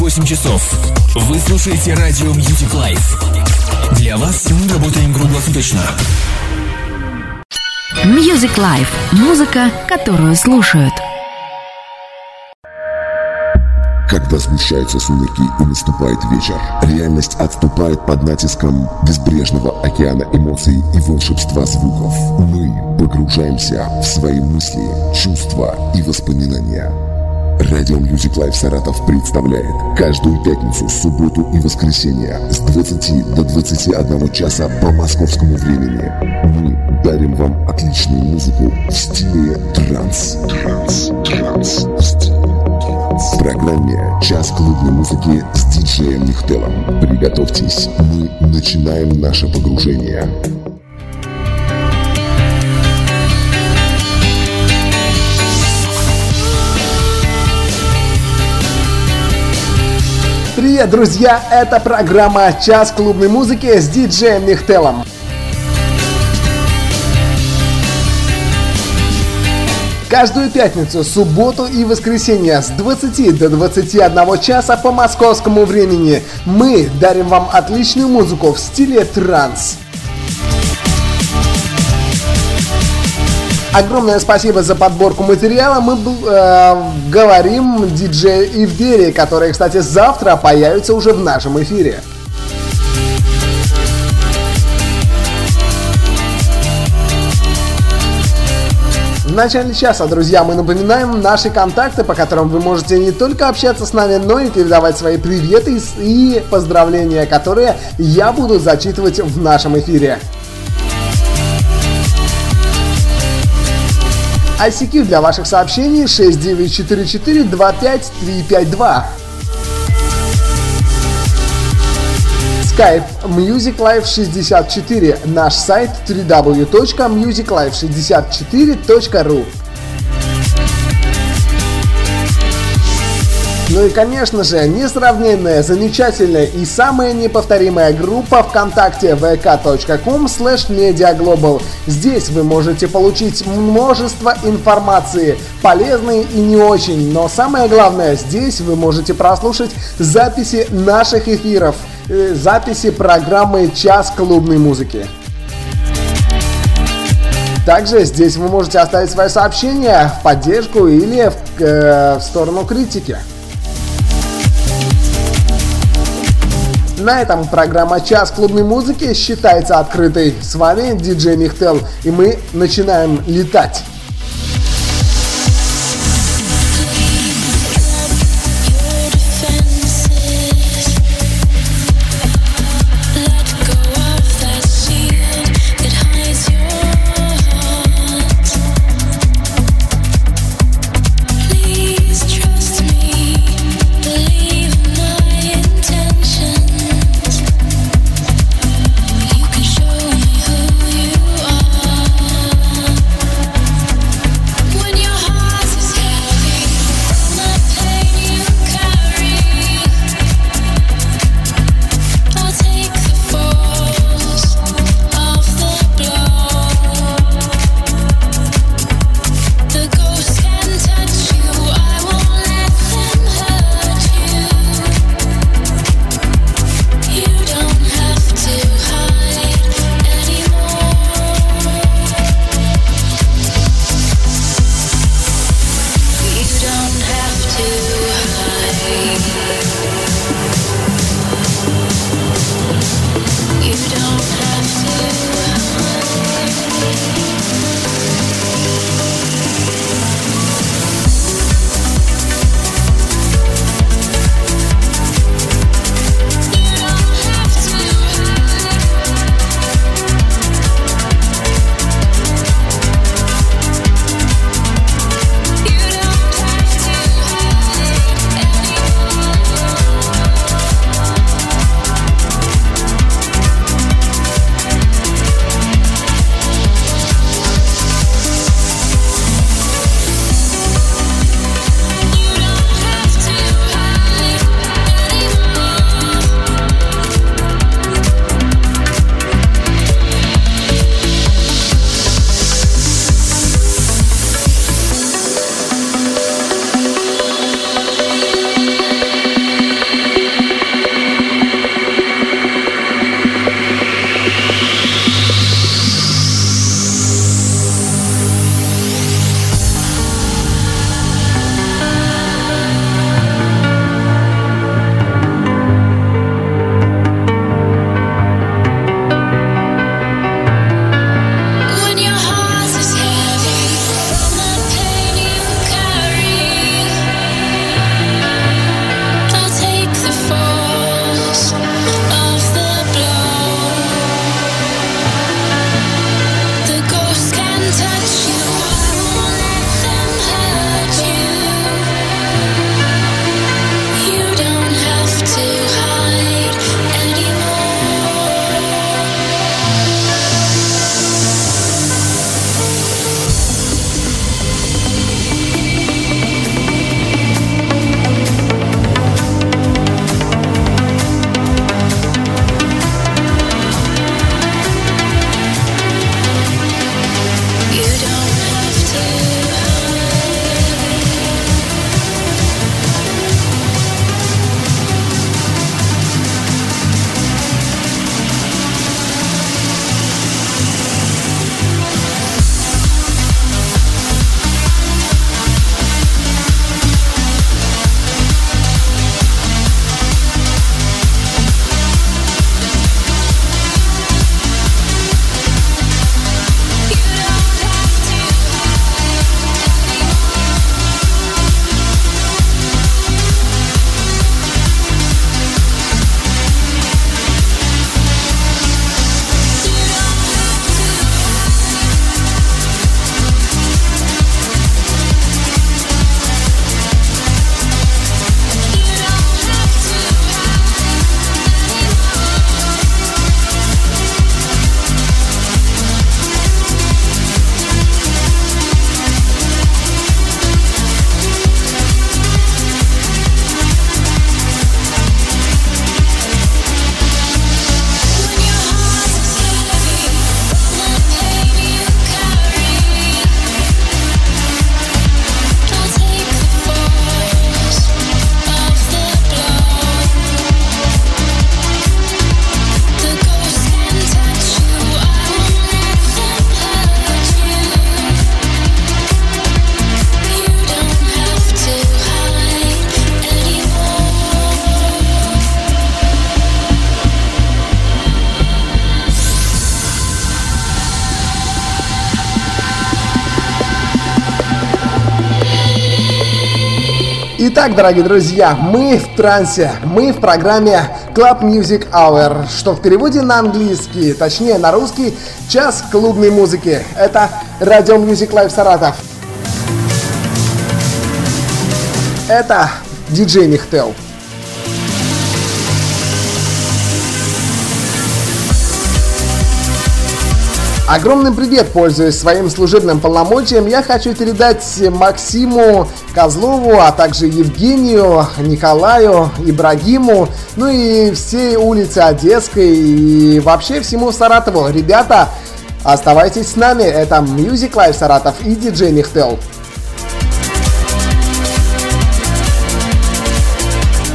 48 часов. Вы слушаете радио Music Life. Для вас мы работаем круглосуточно. Music Life. Музыка, которую слушают. Когда смущаются сумерки и наступает вечер, реальность отступает под натиском безбрежного океана эмоций и волшебства звуков. Мы погружаемся в свои мысли, чувства и воспоминания. Радио Music Life Саратов представляет каждую пятницу, субботу и воскресенье с 20 до 21 часа по московскому времени. Мы дарим вам отличную музыку в стиле транс. Транс, транс, в транс. В программе «Час клубной музыки» с диджеем Нихтелом. Приготовьтесь, мы начинаем наше погружение. Привет, друзья! Это программа «Час клубной музыки» с диджеем Нихтелом. Каждую пятницу, субботу и воскресенье с 20 до 21 часа по московскому времени мы дарим вам отличную музыку в стиле транс. Огромное спасибо за подборку материала. Мы э, говорим диджею Ивдери, который, кстати, завтра появится уже в нашем эфире. В начале часа, друзья, мы напоминаем наши контакты, по которым вы можете не только общаться с нами, но и передавать свои приветы и поздравления, которые я буду зачитывать в нашем эфире. ICQ для ваших сообщений 6944 25352. Skype Music Life 64, наш сайт www.musiclife64.ru Ну и, конечно же, несравненная, замечательная и самая неповторимая группа ВКонтакте vk.com slash mediaglobal. Здесь вы можете получить множество информации, полезной и не очень, но самое главное, здесь вы можете прослушать записи наших эфиров, э, записи программы «Час клубной музыки». Также здесь вы можете оставить свои сообщения в поддержку или в, э, в сторону критики. На этом программа «Час клубной музыки» считается открытой. С вами диджей Михтел, и мы начинаем летать. Итак, дорогие друзья, мы в трансе, мы в программе Club Music Hour, что в переводе на английский, точнее на русский, час клубной музыки. Это Радио Music Live Саратов. Это диджей Михтел. Огромный привет, пользуясь своим служебным полномочием, я хочу передать Максиму Козлову, а также Евгению, Николаю, Ибрагиму, ну и всей улице Одесской и вообще всему Саратову. Ребята, оставайтесь с нами, это Music Live Саратов и диджей Михтел.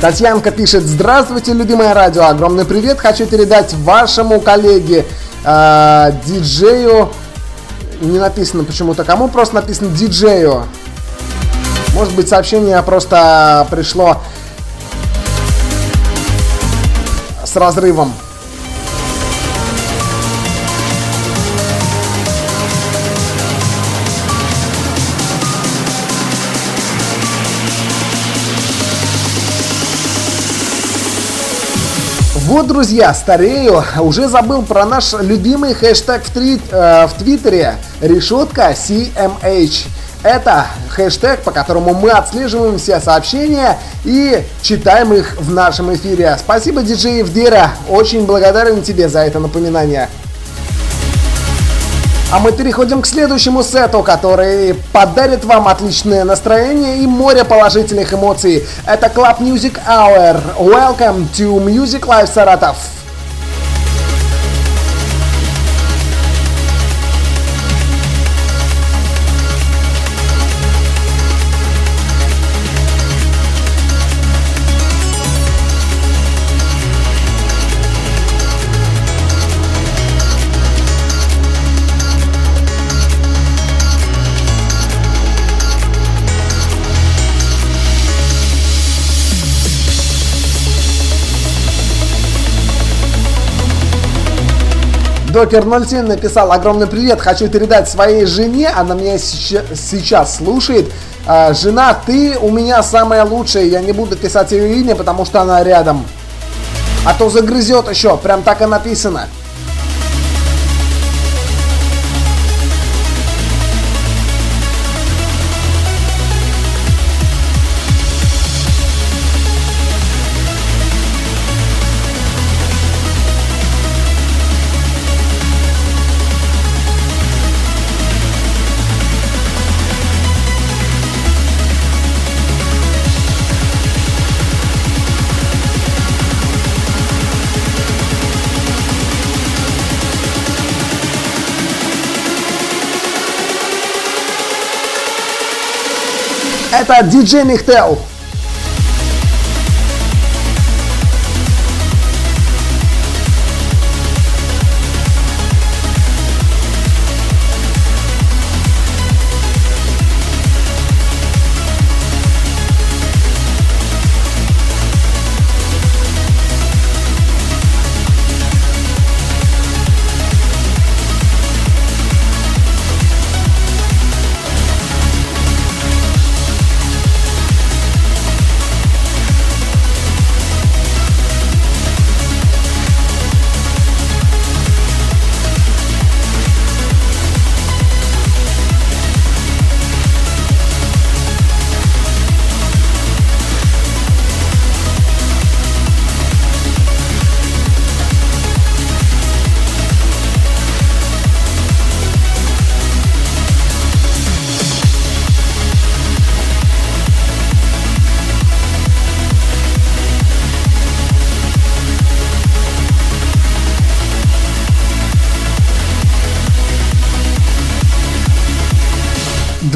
Татьянка пишет, здравствуйте, любимое радио, огромный привет, хочу передать вашему коллеге э, диджею, не написано почему-то кому, просто написано диджею. Может быть сообщение просто пришло с разрывом. Вот, друзья, старею, уже забыл про наш любимый хэштег в, твит, э, в Твиттере решетка CMH. Это хэштег, по которому мы отслеживаем все сообщения и читаем их в нашем эфире. Спасибо, диджей Евдера, очень благодарен тебе за это напоминание. А мы переходим к следующему сету, который подарит вам отличное настроение и море положительных эмоций. Это Club Music Hour. Welcome to Music Live Саратов. Докер 07 написал огромный привет, хочу передать своей жене, она меня сейчас, слушает. А, жена, ты у меня самая лучшая, я не буду писать ее имя, потому что она рядом. А то загрызет еще, прям так и написано. Это диджей Михтел.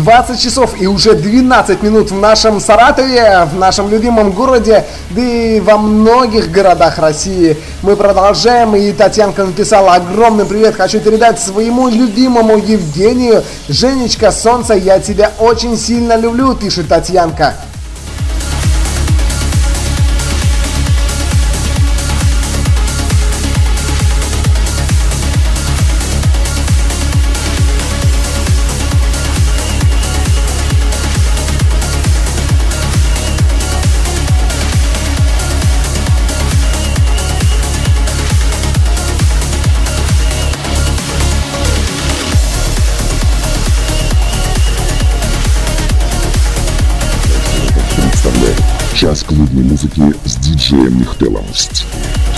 20 часов и уже 12 минут в нашем Саратове, в нашем любимом городе, да и во многих городах России. Мы продолжаем, и Татьянка написала огромный привет. Хочу передать своему любимому Евгению. Женечка, солнце, я тебя очень сильно люблю, пишет Татьянка. С диджеем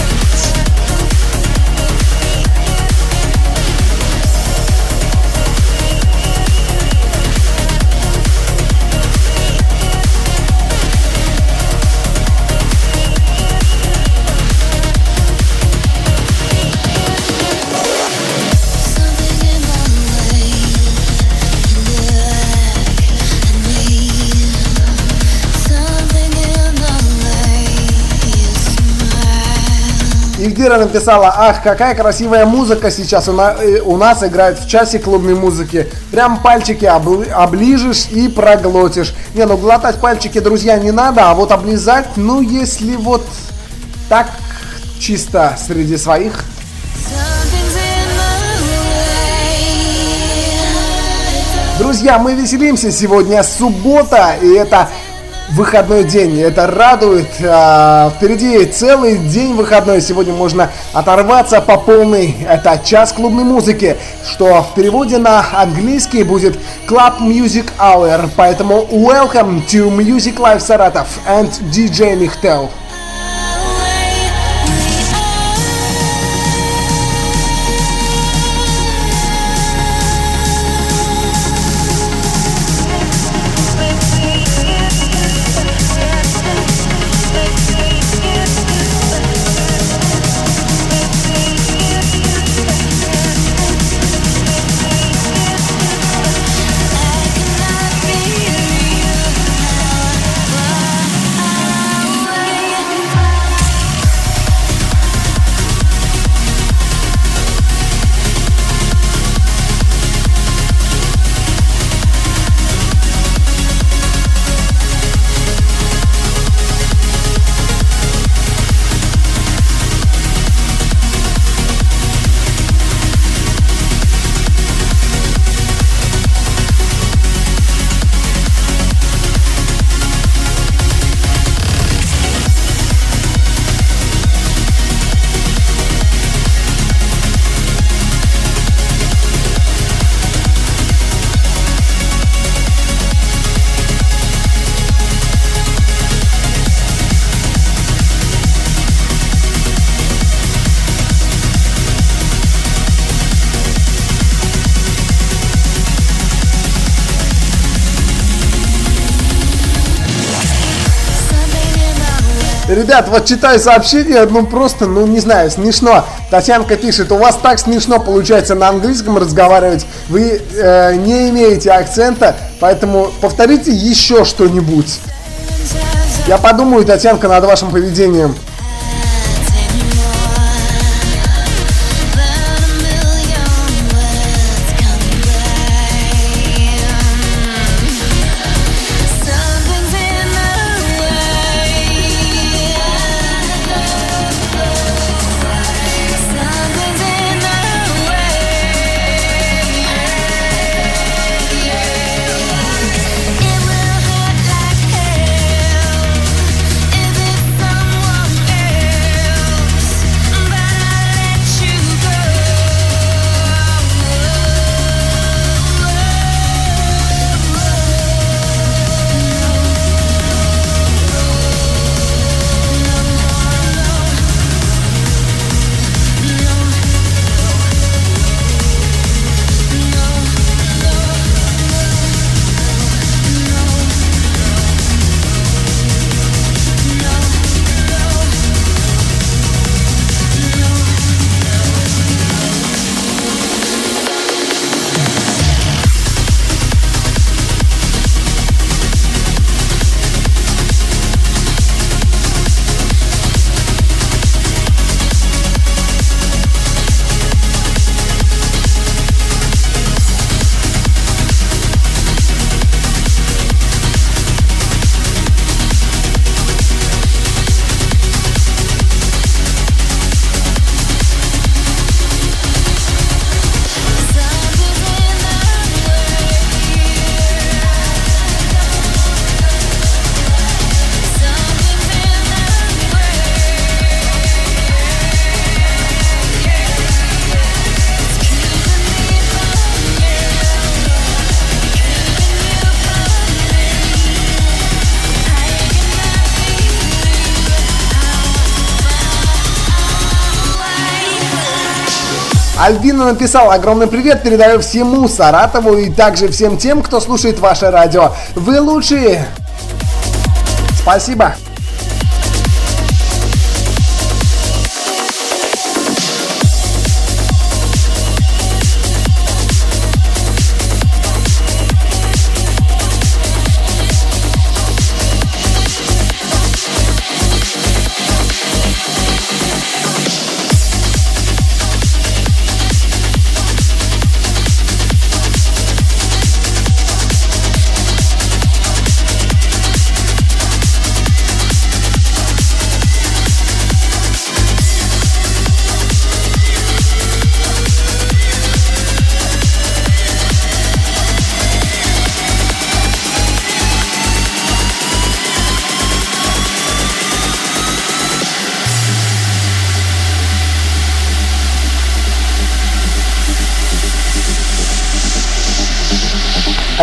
Ильдира написала, ах, какая красивая музыка сейчас у, на- э, у нас играет в часе клубной музыки. Прям пальчики обл- оближешь и проглотишь. Не, ну глотать пальчики, друзья, не надо, а вот облизать, ну если вот так чисто среди своих. Друзья, мы веселимся сегодня, суббота, и это выходной день. Это радует. А, впереди целый день выходной. Сегодня можно оторваться по полной. Это час клубной музыки, что в переводе на английский будет Club Music Hour. Поэтому welcome to Music Live Saratov and DJ Михтел. Ребят, вот читаю сообщение, ну просто, ну не знаю, смешно. Татьянка пишет, у вас так смешно получается на английском разговаривать, вы э, не имеете акцента, поэтому повторите еще что-нибудь. Я подумаю, Татьянка, над вашим поведением. Альбина написал огромный привет, передаю всему Саратову и также всем тем, кто слушает ваше радио. Вы лучшие! Спасибо!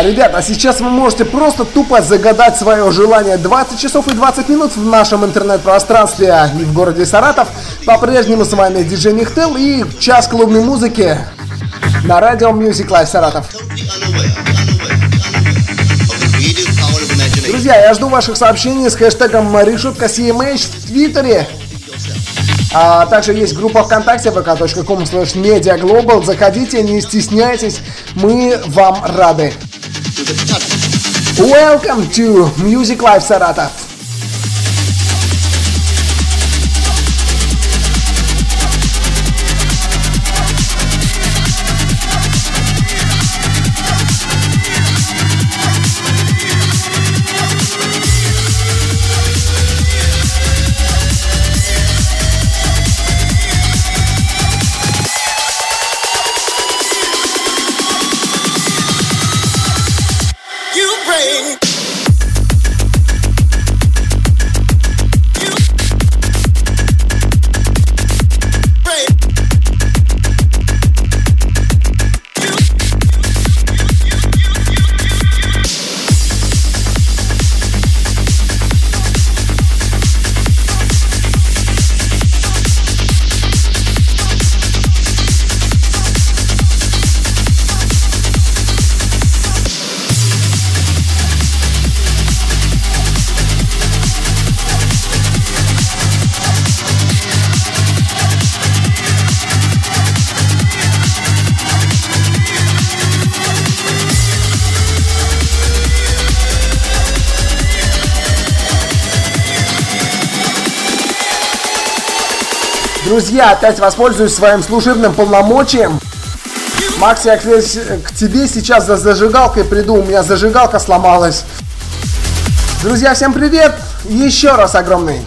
Ребят, а сейчас вы можете просто тупо загадать свое желание. 20 часов и 20 минут в нашем интернет-пространстве и в городе Саратов. По-прежнему с вами диджей Михтел и час клубной музыки на радио Music Live Саратов. Друзья, я жду ваших сообщений с хэштегом решетка CMH в Твиттере. А также есть группа ВКонтакте vk.com slash. Заходите, не стесняйтесь, мы вам рады. Welcome to Music Live Саратов. Друзья, опять воспользуюсь своим служебным полномочием. Макс, я к, к тебе сейчас за зажигалкой приду, у меня зажигалка сломалась. Друзья, всем привет! Еще раз огромный.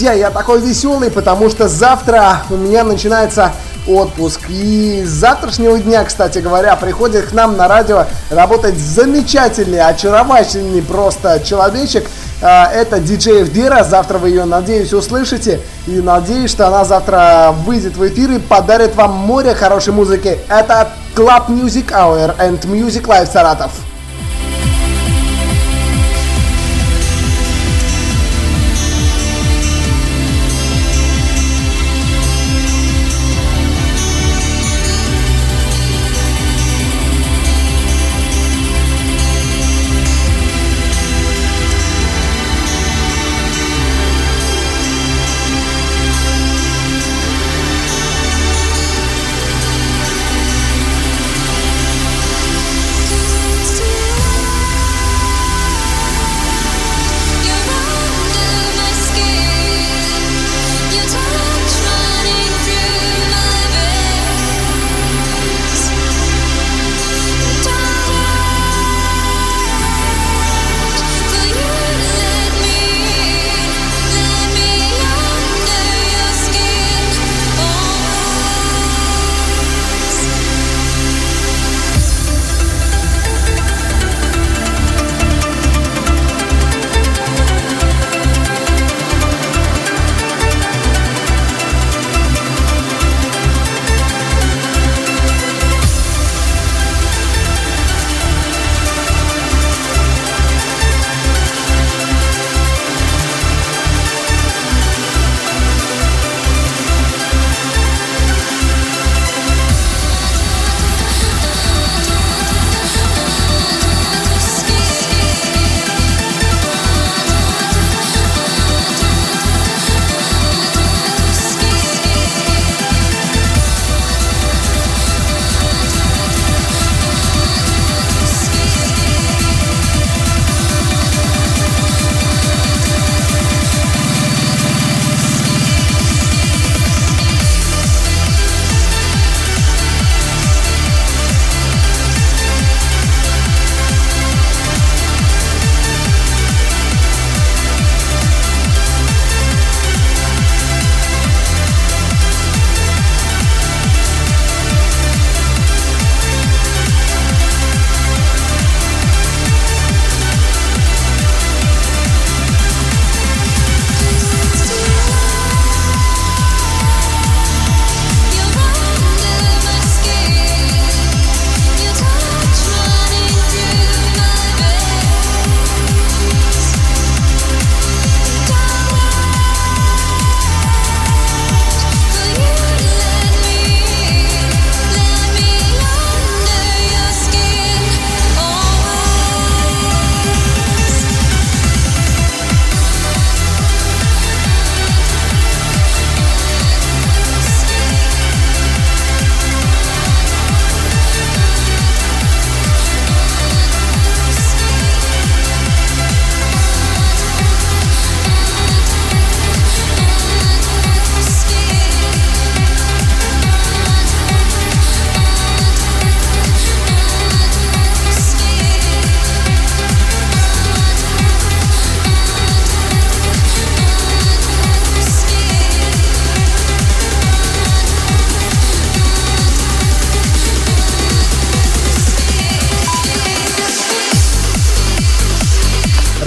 Друзья, я такой веселый, потому что завтра у меня начинается отпуск. И с завтрашнего дня, кстати говоря, приходит к нам на радио работать замечательный, очаровательный просто человечек, А, Это диджей Дира. Завтра вы ее, надеюсь, услышите. И надеюсь, что она завтра выйдет в эфир и подарит вам море хорошей музыки. Это Club Music Hour and Music Live Саратов.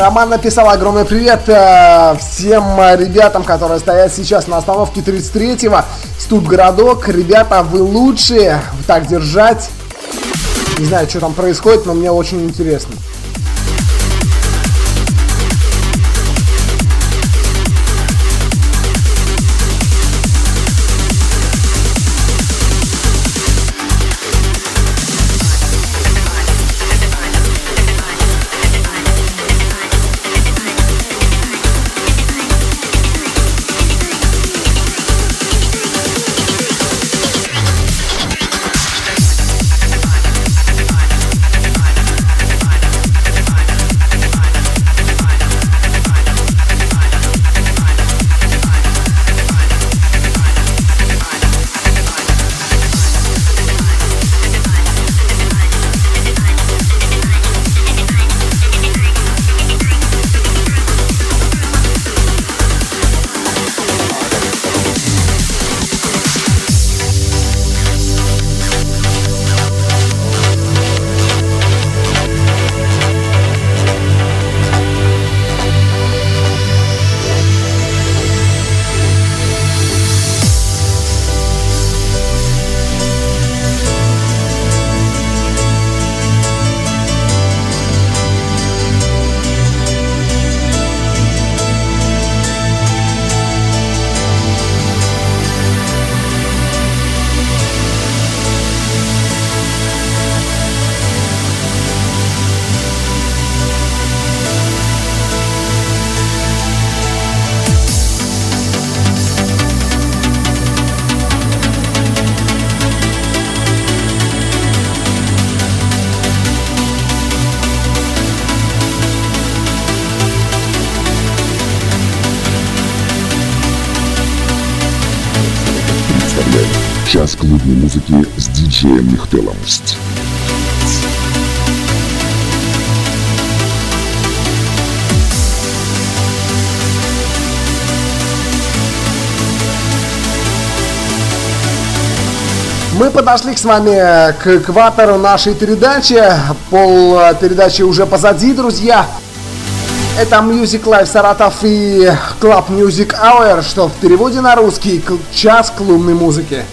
Роман написал огромный привет э, всем ребятам, которые стоят сейчас на остановке 33-го. Студгородок. Ребята, вы лучшие. Так держать. Не знаю, что там происходит, но мне очень интересно. Диджеем Михтелом. Мы подошли с вами к экватору нашей передачи. Пол э, передачи уже позади, друзья. Это Music Live Саратов и Club Music Hour, что в переводе на русский час клубной музыки.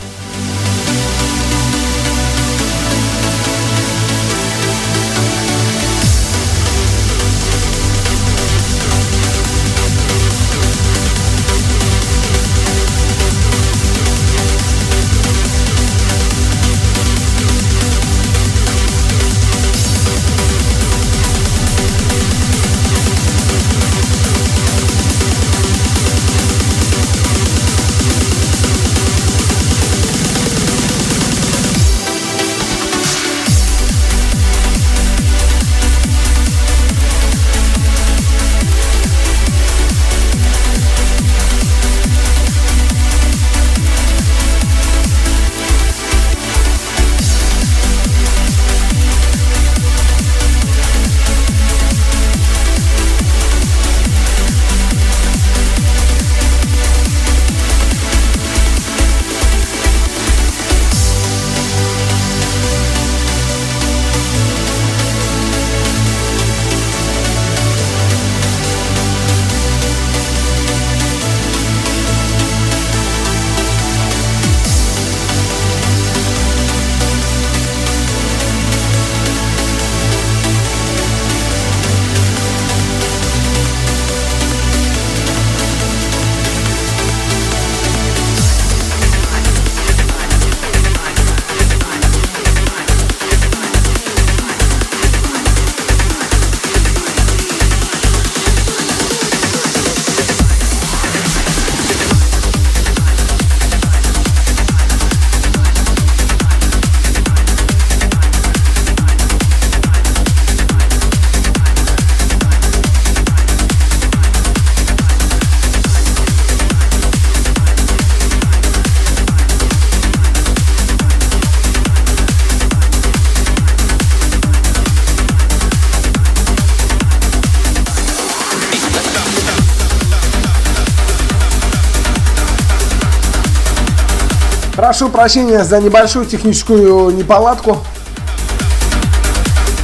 Прошу прощения за небольшую техническую неполадку.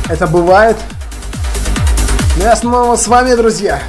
Это бывает. Но я снова с вами, друзья.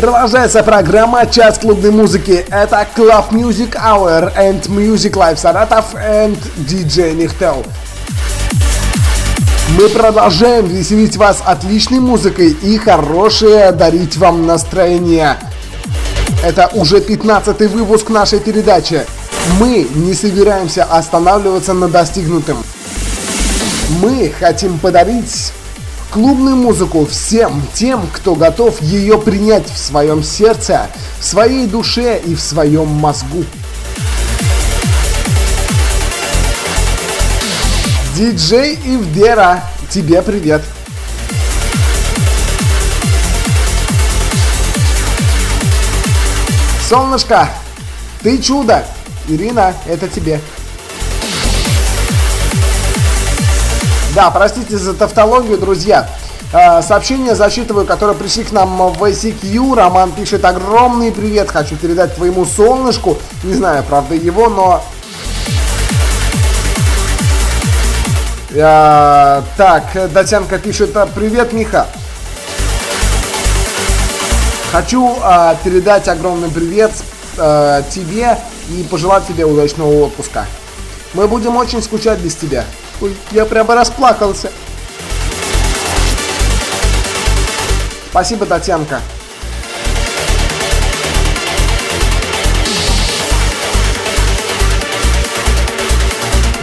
Продолжается программа «Час клубной музыки». Это Club Music Hour and Music Live Саратов and DJ Нихтел. Мы продолжаем веселить вас отличной музыкой и хорошее дарить вам настроение. Это уже 15 выпуск нашей передачи. Мы не собираемся останавливаться на достигнутом. Мы хотим подарить клубную музыку всем тем, кто готов ее принять в своем сердце, в своей душе и в своем мозгу. Диджей Ивдера, тебе привет. Солнышко, ты чудо. Ирина, это тебе. Да, простите за тавтологию, друзья. Э, Сообщение зачитываю, которое пришли к нам в ICQ. Роман пишет огромный привет. Хочу передать твоему солнышку. Не знаю, правда, его, но... Э, Так, Датянка пишет, «А, привет, Миха. Хочу э, передать огромный привет тебе и пожелать тебе удачного отпуска. Мы будем очень скучать без тебя. Ой, я прямо расплакался. Спасибо, Татьянка.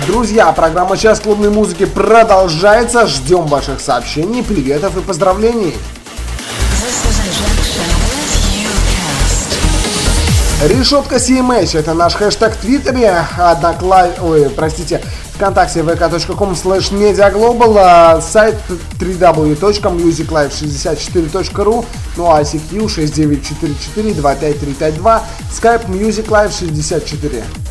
Друзья, программа «Час клубной музыки» продолжается. Ждем ваших сообщений, приветов и поздравлений. Решетка CMH это наш хэштег в Твиттере, однокла... Ой, простите, ВКонтакте vk.com slash mediaglobal, а, сайт www.musiclife64.ru, ну а ICQ 6944 25352, skype musiclife64.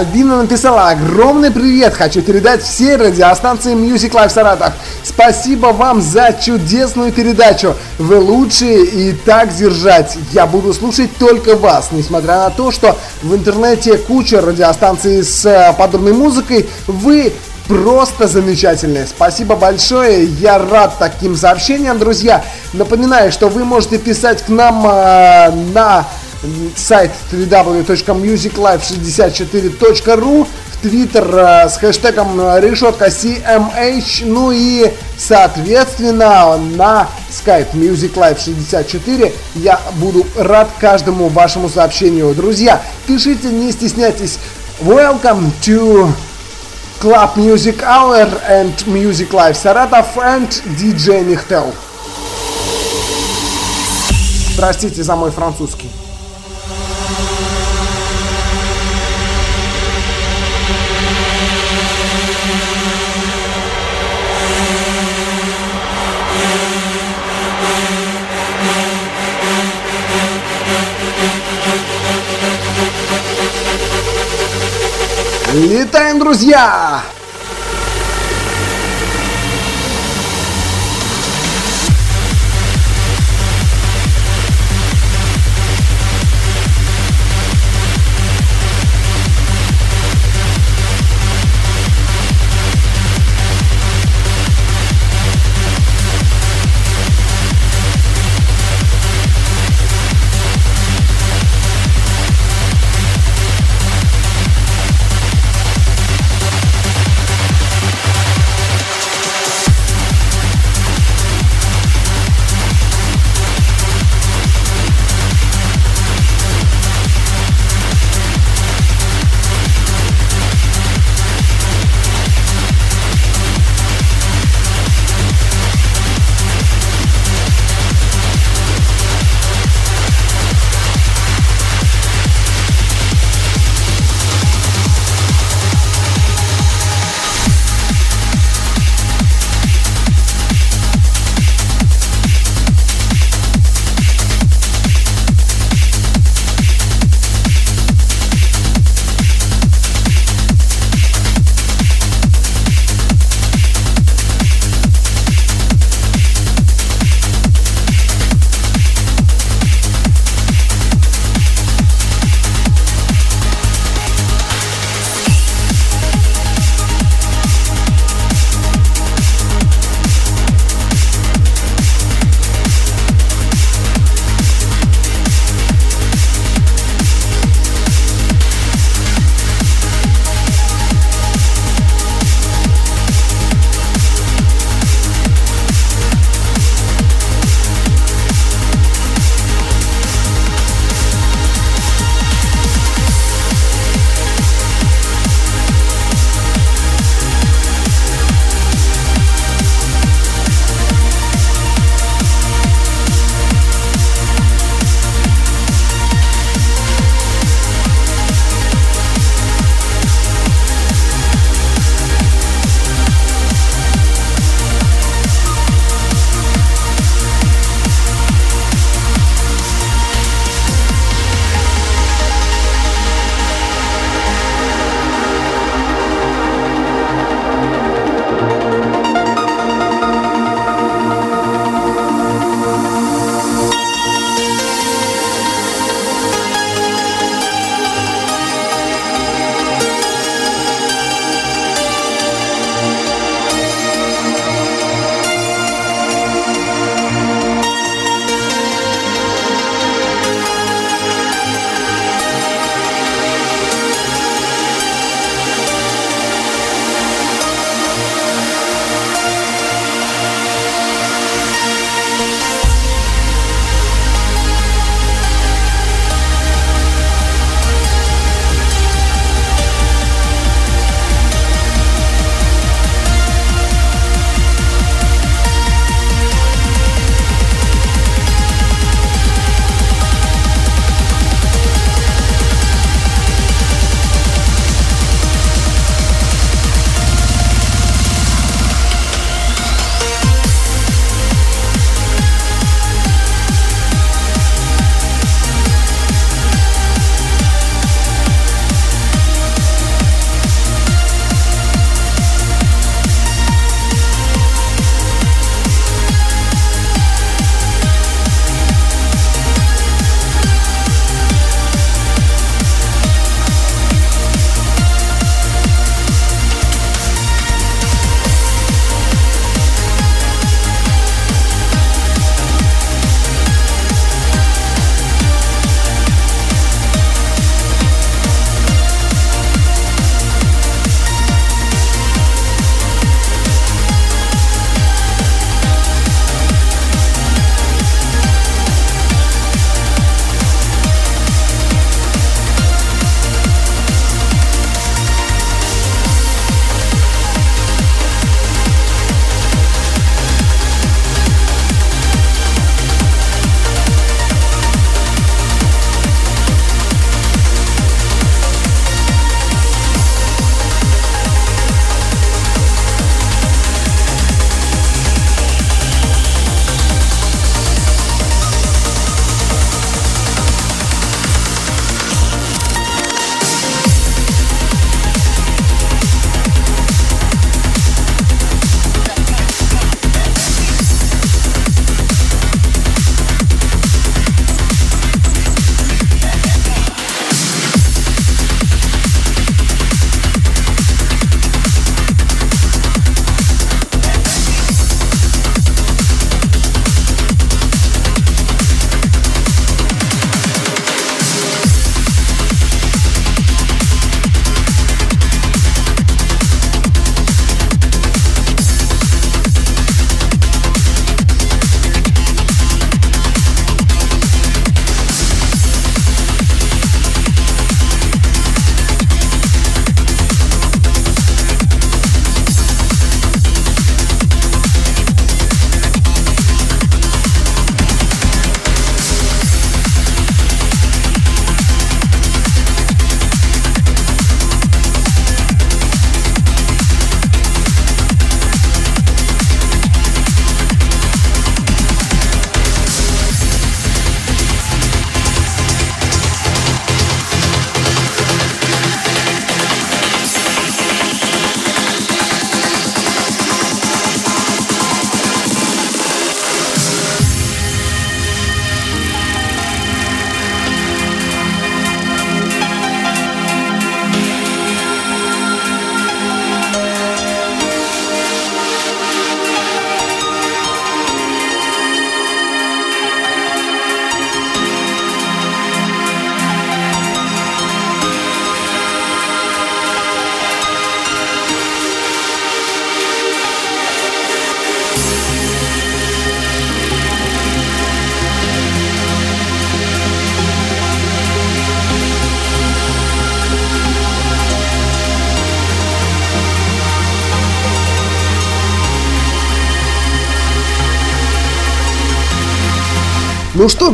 Альбина написала огромный привет, хочу передать всей радиостанции Music Life Саратов. Спасибо вам за чудесную передачу. Вы лучшие и так держать. Я буду слушать только вас, несмотря на то, что в интернете куча радиостанций с э, подобной музыкой. Вы просто замечательные. Спасибо большое. Я рад таким сообщениям, друзья. Напоминаю, что вы можете писать к нам э, на сайт www.musiclife64.ru в Твиттер э, с хэштегом э, решетка CMH, ну и, соответственно, на Skype Music Life 64 я буду рад каждому вашему сообщению. Друзья, пишите, не стесняйтесь. Welcome to Club Music Hour and Music Live Саратов and DJ Михтел. Простите за мой французский. Летаем, друзья!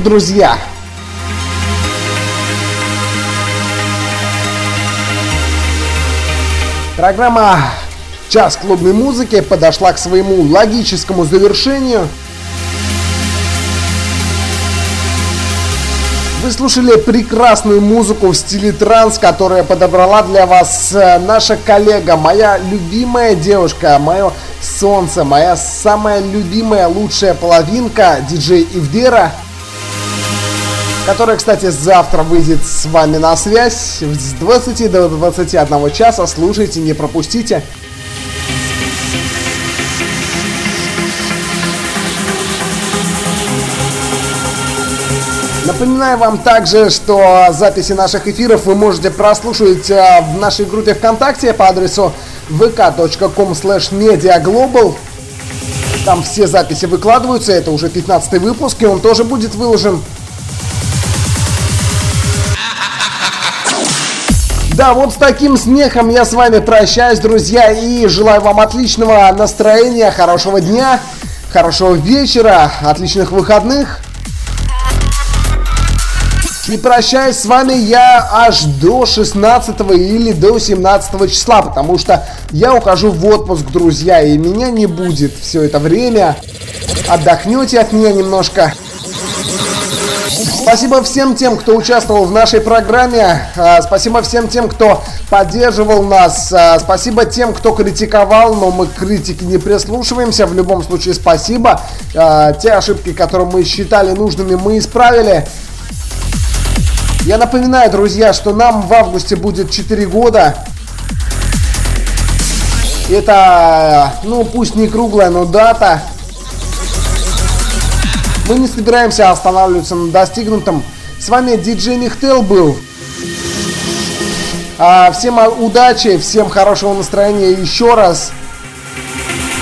Друзья, программа «Час клубной музыки» подошла к своему логическому завершению. Вы слушали прекрасную музыку в стиле транс, которая подобрала для вас э, наша коллега, моя любимая девушка, мое солнце, моя самая любимая лучшая половинка, диджей Ивдера, которая, кстати, завтра выйдет с вами на связь с 20 до 21 часа. Слушайте, не пропустите. Напоминаю вам также, что записи наших эфиров вы можете прослушать э, в нашей группе ВКонтакте по адресу vk.com mediaglobal. Там все записи выкладываются, это уже 15 выпуск, и он тоже будет выложен. Да, вот с таким смехом я с вами прощаюсь, друзья, и желаю вам отличного настроения, хорошего дня, хорошего вечера, отличных выходных. И прощаюсь с вами я аж до 16 или до 17 числа, потому что я ухожу в отпуск, друзья, и меня не будет все это время. Отдохнете от меня немножко. Спасибо всем тем, кто участвовал в нашей программе. А, Спасибо всем тем, кто поддерживал нас. А, Спасибо тем, кто критиковал, но мы к критике не прислушиваемся. В любом случае, спасибо. А, Те ошибки, которые мы считали нужными, мы исправили. Я напоминаю, друзья, что нам в августе будет 4 года. Это, ну, пусть не круглая, но дата. Мы не собираемся останавливаться на достигнутом. С вами диджей Михтел был. А, всем удачи, всем хорошего настроения еще раз.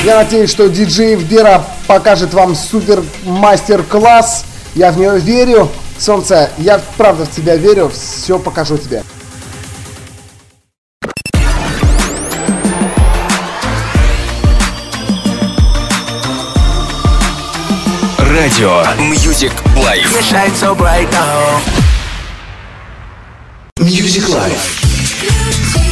Я надеюсь, что диджей Вдера покажет вам супер мастер-класс. Я в нее верю. Солнце, я правда в тебя верю. Все покажу тебе. Радио Music Life. So. Music Life.